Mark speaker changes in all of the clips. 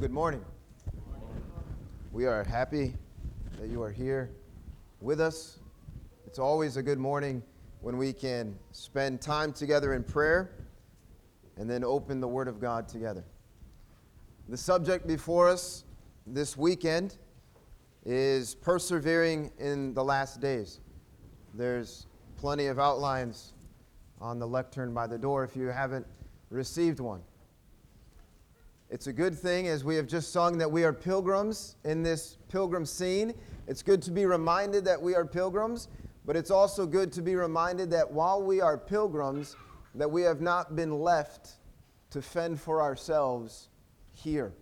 Speaker 1: good morning. We are happy that you are here with us. It's always a good morning when we can spend time together in prayer and then open the Word of God together. The subject before us this weekend is persevering in the last days. There's plenty of outlines on the lectern by the door if you haven't received one. It's a good thing, as we have just sung, that we are pilgrims in this pilgrim scene. It's good to be reminded that we are pilgrims, but it's also good to be reminded that while we are pilgrims, that we have not been left to fend for ourselves here.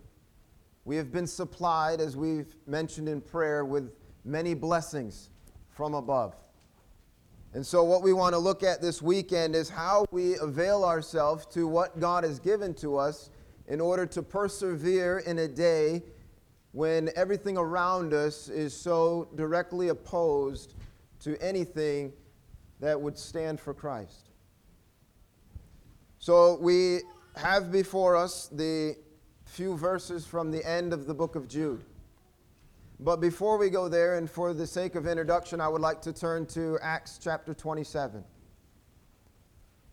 Speaker 1: We have been supplied, as we've mentioned in prayer, with many blessings from above. And so, what we want to look at this weekend is how we avail ourselves to what God has given to us in order to persevere in a day when everything around us is so directly opposed to anything that would stand for Christ. So we have before us the few verses from the end of the book of Jude. But before we go there, and for the sake of introduction, I would like to turn to Acts chapter 27.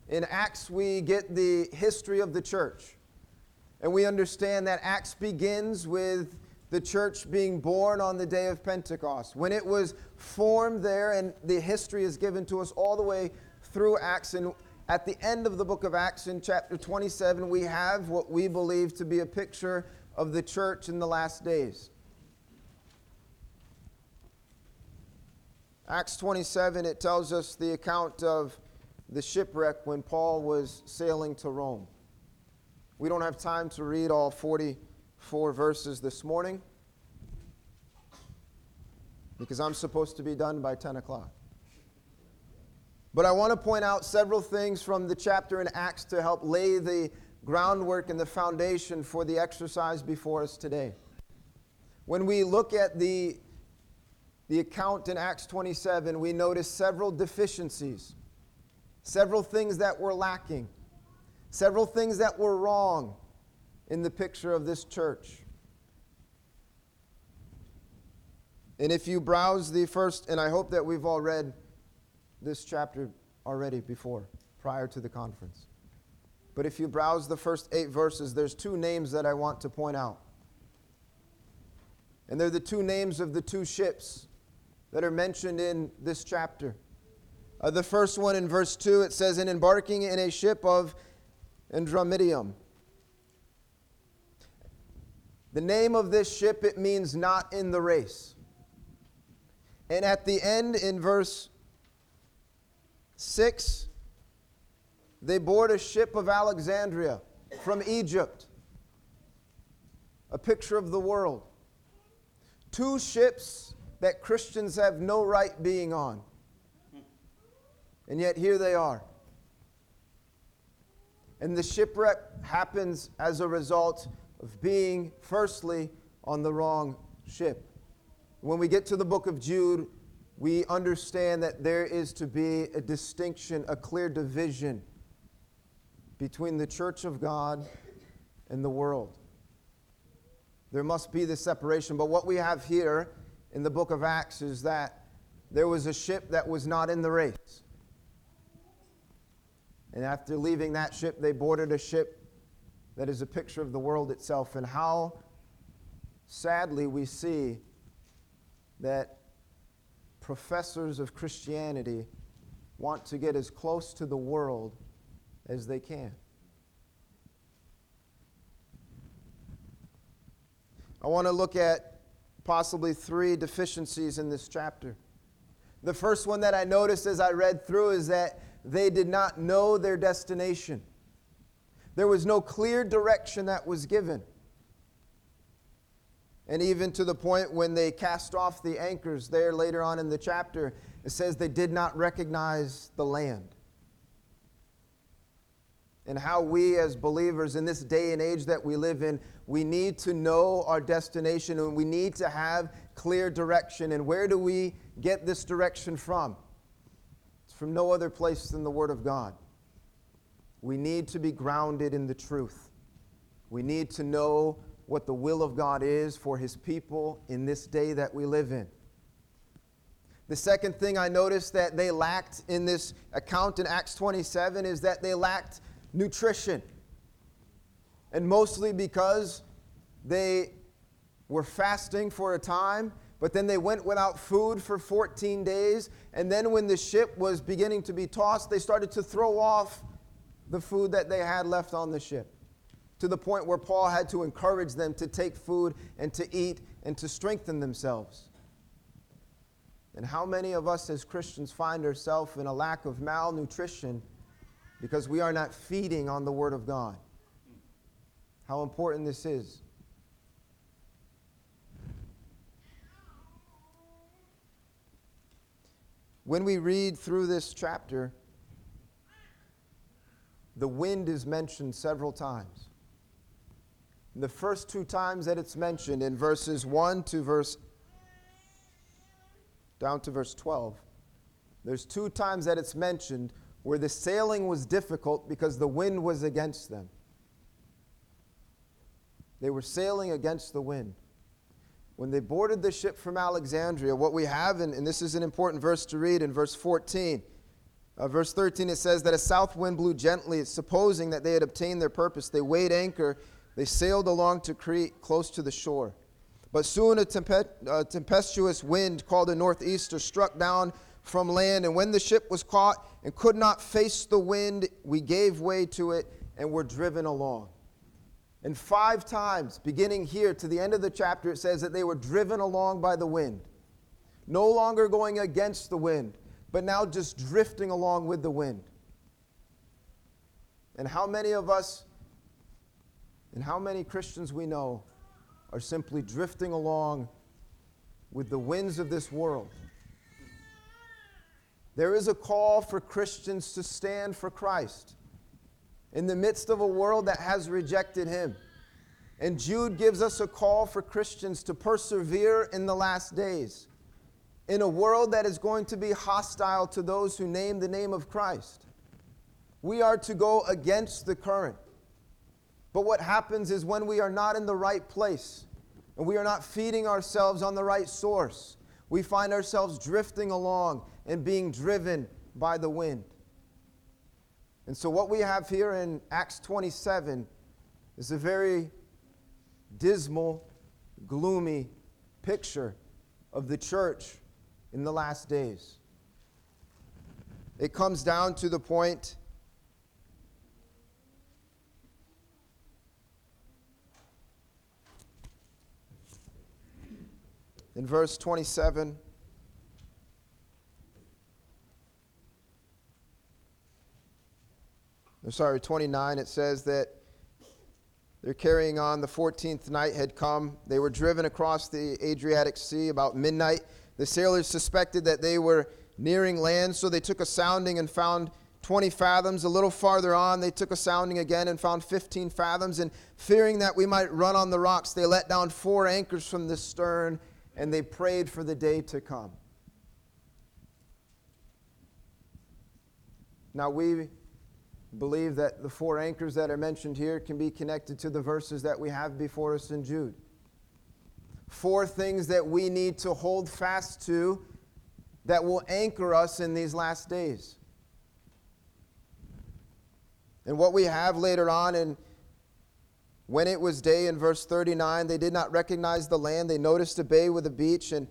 Speaker 1: In Acts, we get the history of the church. And we understand that Acts begins with the church being born on the day of Pentecost. When it was formed there, and the history is given to us all the way through Acts. And at the end of the book of Acts, in chapter 27, we have what we believe to be a picture of the church in the last days. Acts 27, it tells us the account of the shipwreck when Paul was sailing to Rome. We don't have time to read all 44 verses this morning because I'm supposed to be done by 10 o'clock. But I want to point out several things from the chapter in Acts to help lay the groundwork and the foundation for the exercise before us today. When we look at the, the account in Acts 27, we notice several deficiencies, several things that were lacking several things that were wrong in the picture of this church. And if you browse the first, and I hope that we've all read this chapter already before, prior to the conference. But if you browse the first eight verses, there's two names that I want to point out. And they're the two names of the two ships that are mentioned in this chapter. Uh, the first one in verse 2, it says, In embarking in a ship of Adramyttium. The name of this ship, it means not in the race. And at the end, in verse 6, they board a ship of Alexandria from Egypt, a picture of the world. Two ships that Christians have no right being on. And yet here they are. And the shipwreck happens as a result of being, firstly, on the wrong ship. When we get to the book of Jude, we understand that there is to be a distinction, a clear division between the church of God and the world. There must be this separation. But what we have here in the book of Acts is that there was a ship that was not in the race. And after leaving that ship, they boarded a ship that is a picture of the world itself. And how sadly we see that professors of Christianity want to get as close to the world as they can. I want to look at possibly three deficiencies in this chapter. The first one that I noticed as I read through is that they did not know their destination. There was no clear direction that was given. And even to the point when they cast off the anchors there later on in the chapter, it says they did not recognize the land. And how we, as believers in this day and age that we live in, we need to know our destination and we need to have clear direction. And where do we get this direction from? From no other place than the Word of God. We need to be grounded in the truth. We need to know what the will of God is for his people in this day that we live in. The second thing I noticed that they lacked in this account in Acts 27 is that they lacked nutrition. And mostly because they were fasting for a time, but then they went without food for 14 days. And then when the ship was beginning to be tossed, they started to throw off the food that they had left on the ship to the point where Paul had to encourage them to take food and to eat and to strengthen themselves. And how many of us as Christians find ourselves in a lack of malnutrition because we are not feeding on the Word of God? How important this is. When we read through this chapter, the wind is mentioned several times. The first two times that it's mentioned in verses 1 to verse down to verse 12, there's two times that it's mentioned where the sailing was difficult because the wind was against them. They were sailing against the wind. When they boarded the ship from Alexandria, what we have, and, and this is an important verse to read in verse 14, uh, verse 13, it says that a south wind blew gently, supposing that they had obtained their purpose. They weighed anchor. They sailed along to Crete, close to the shore. But soon a tempestuous wind called a northeaster struck down from land, and when the ship was caught and could not face the wind, we gave way to it and were driven along. And five times, beginning here to the end of the chapter, it says that they were driven along by the wind. No longer going against the wind, but now just drifting along with the wind. And how many of us and how many Christians we know are simply drifting along with the winds of this world? There is a call for Christians to stand for Christ in the midst of a world that has rejected him. And Jude gives us a call for Christians to persevere in the last days in a world that is going to be hostile to those who name the name of Christ. We are to go against the current. But what happens is when we are not in the right place and we are not feeding ourselves on the right source, we find ourselves drifting along and being driven by the wind. And so, what we have here in Acts 27 is a very dismal, gloomy picture of the church in the last days. It comes down to the point in verse 27. I'm sorry, 29, it says that they're carrying on. The 14th night had come. They were driven across the Adriatic Sea about midnight. The sailors suspected that they were nearing land, so they took a sounding and found 20 fathoms. A little farther on, they took a sounding again and found 15 fathoms. And fearing that we might run on the rocks, they let down four anchors from the stern and they prayed for the day to come. Now, we believe that the four anchors that are mentioned here can be connected to the verses that we have before us in Jude four things that we need to hold fast to that will anchor us in these last days. And what we have later on in when it was day in verse 39, they did not recognize the land. They noticed a bay with a beach and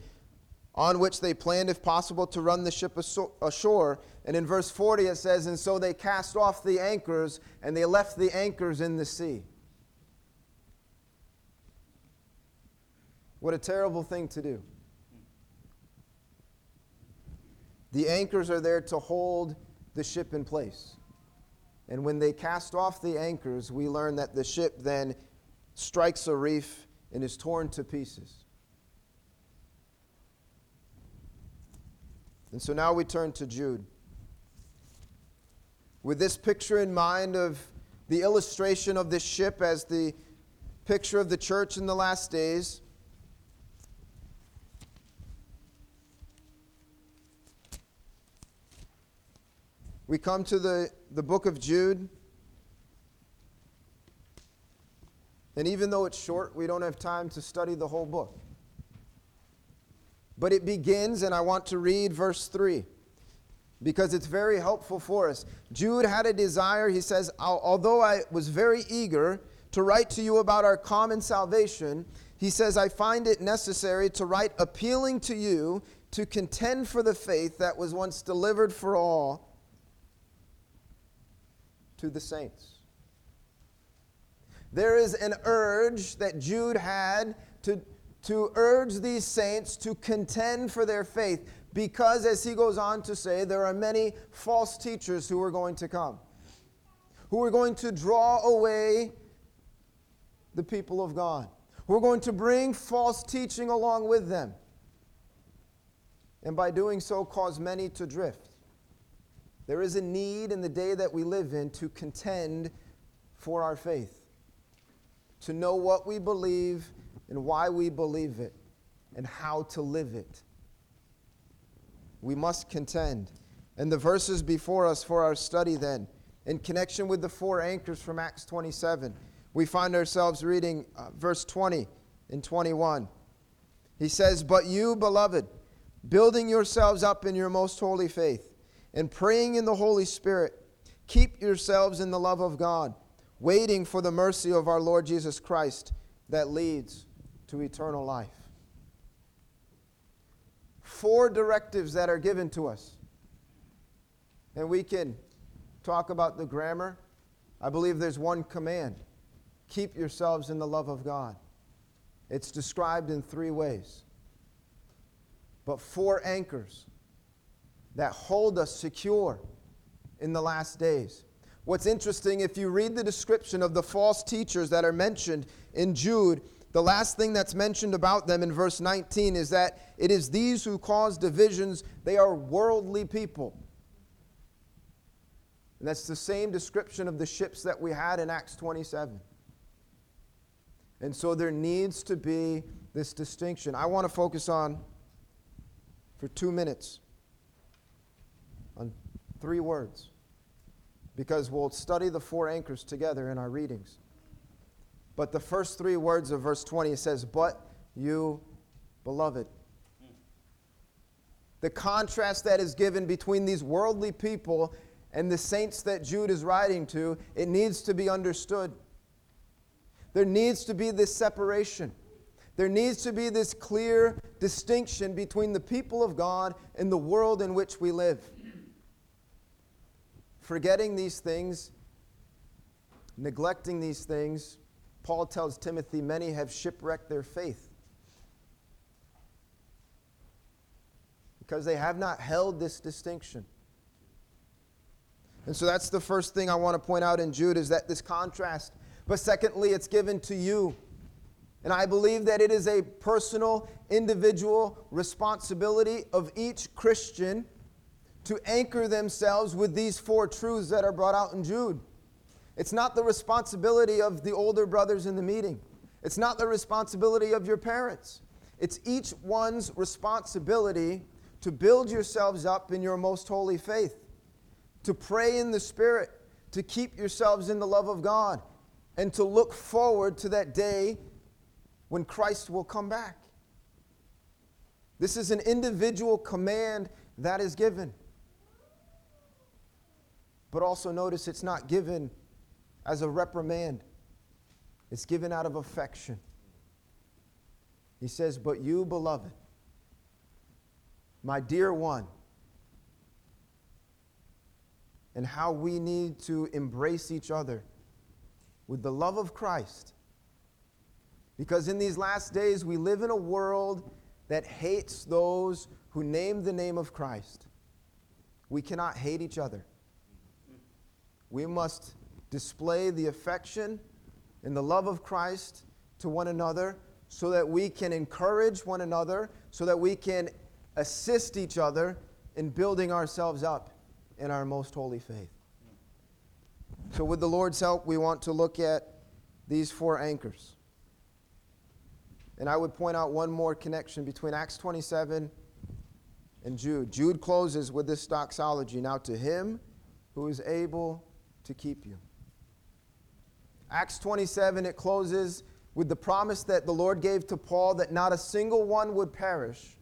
Speaker 1: on which they planned, if possible, to run the ship ashore. And in verse 40, it says, And so they cast off the anchors and they left the anchors in the sea. What a terrible thing to do. The anchors are there to hold the ship in place. And when they cast off the anchors, we learn that the ship then strikes a reef and is torn to pieces. And so now we turn to Jude. With this picture in mind of the illustration of this ship as the picture of the church in the last days, We come to the, the book of Jude. And even though it's short, we don't have time to study the whole book. But it begins, and I want to read verse 3 because it's very helpful for us. Jude had a desire, he says, although I was very eager to write to you about our common salvation, he says, I find it necessary to write appealing to you to contend for the faith that was once delivered for all to the saints. There is an urge that Jude had to, to urge these saints to contend for their faith because, as he goes on to say, there are many false teachers who are going to come, who are going to draw away the people of God, who are going to bring false teaching along with them, and by doing so, cause many to drift. There is a need in the day that we live in to contend for our faith, to know what we believe and why we believe it, and how to live it. We must contend. And the verses before us for our study, then, in connection with the four anchors from Acts 27, we find ourselves reading uh, verse 20 and 21. He says, But you, beloved, building yourselves up in your most holy faith, and praying in the Holy Spirit, keep yourselves in the love of God, waiting for the mercy of our Lord Jesus Christ that leads to eternal life. Four directives that are given to us. And we can talk about the grammar. I believe there's one command keep yourselves in the love of God. It's described in three ways, but four anchors that hold us secure in the last days. What's interesting, if you read the description of the false teachers that are mentioned in Jude, the last thing that's mentioned about them in verse 19 is that it is these who cause divisions, they are worldly people. And that's the same description of the ships that we had in Acts 27. And so there needs to be this distinction. I want to focus on, for two minutes, on three words because we'll study the four anchors together in our readings. But the first three words of verse 20 it says, But you, beloved. The contrast that is given between these worldly people and the saints that Jude is writing to, it needs to be understood. There needs to be this separation. There needs to be this clear distinction between the people of God and the world in which we live. Forgetting these things, neglecting these things, Paul tells Timothy, many have shipwrecked their faith because they have not held this distinction. And so that's the first thing I want to point out in Jude is that this contrast. But secondly, it's given to you. And I believe that it is a personal, individual responsibility of each Christian to anchor themselves with these four truths that are brought out in Jude. It's not the responsibility of the older brothers in the meeting, it's not the responsibility of your parents. It's each one's responsibility to build yourselves up in your most holy faith, to pray in the Spirit, to keep yourselves in the love of God, and to look forward to that day when Christ will come back. This is an individual command that is given. But also notice it's not given as a reprimand, it's given out of affection. He says, But you, beloved, my dear one, and how we need to embrace each other with the love of Christ. Because in these last days, we live in a world that hates those who name the name of Christ. We cannot hate each other. We must display the affection and the love of Christ to one another so that we can encourage one another, so that we can assist each other in building ourselves up in our most holy faith. So, with the Lord's help, we want to look at these four anchors. And I would point out one more connection between Acts 27 and Jude. Jude closes with this doxology Now, to him who is able to keep you. Acts 27, it closes with the promise that the Lord gave to Paul that not a single one would perish.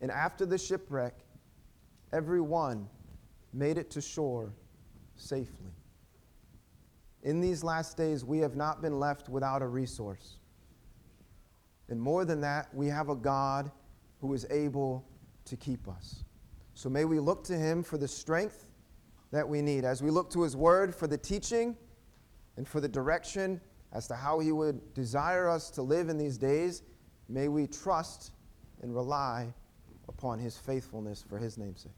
Speaker 1: And after the shipwreck, every one made it to shore safely. In these last days, we have not been left without a resource. And more than that, we have a God who is able to keep us. So may we look to him for the strength that we need. As we look to his word for the teaching and for the direction as to how he would desire us to live in these days, may we trust and rely upon his faithfulness for his name's sake.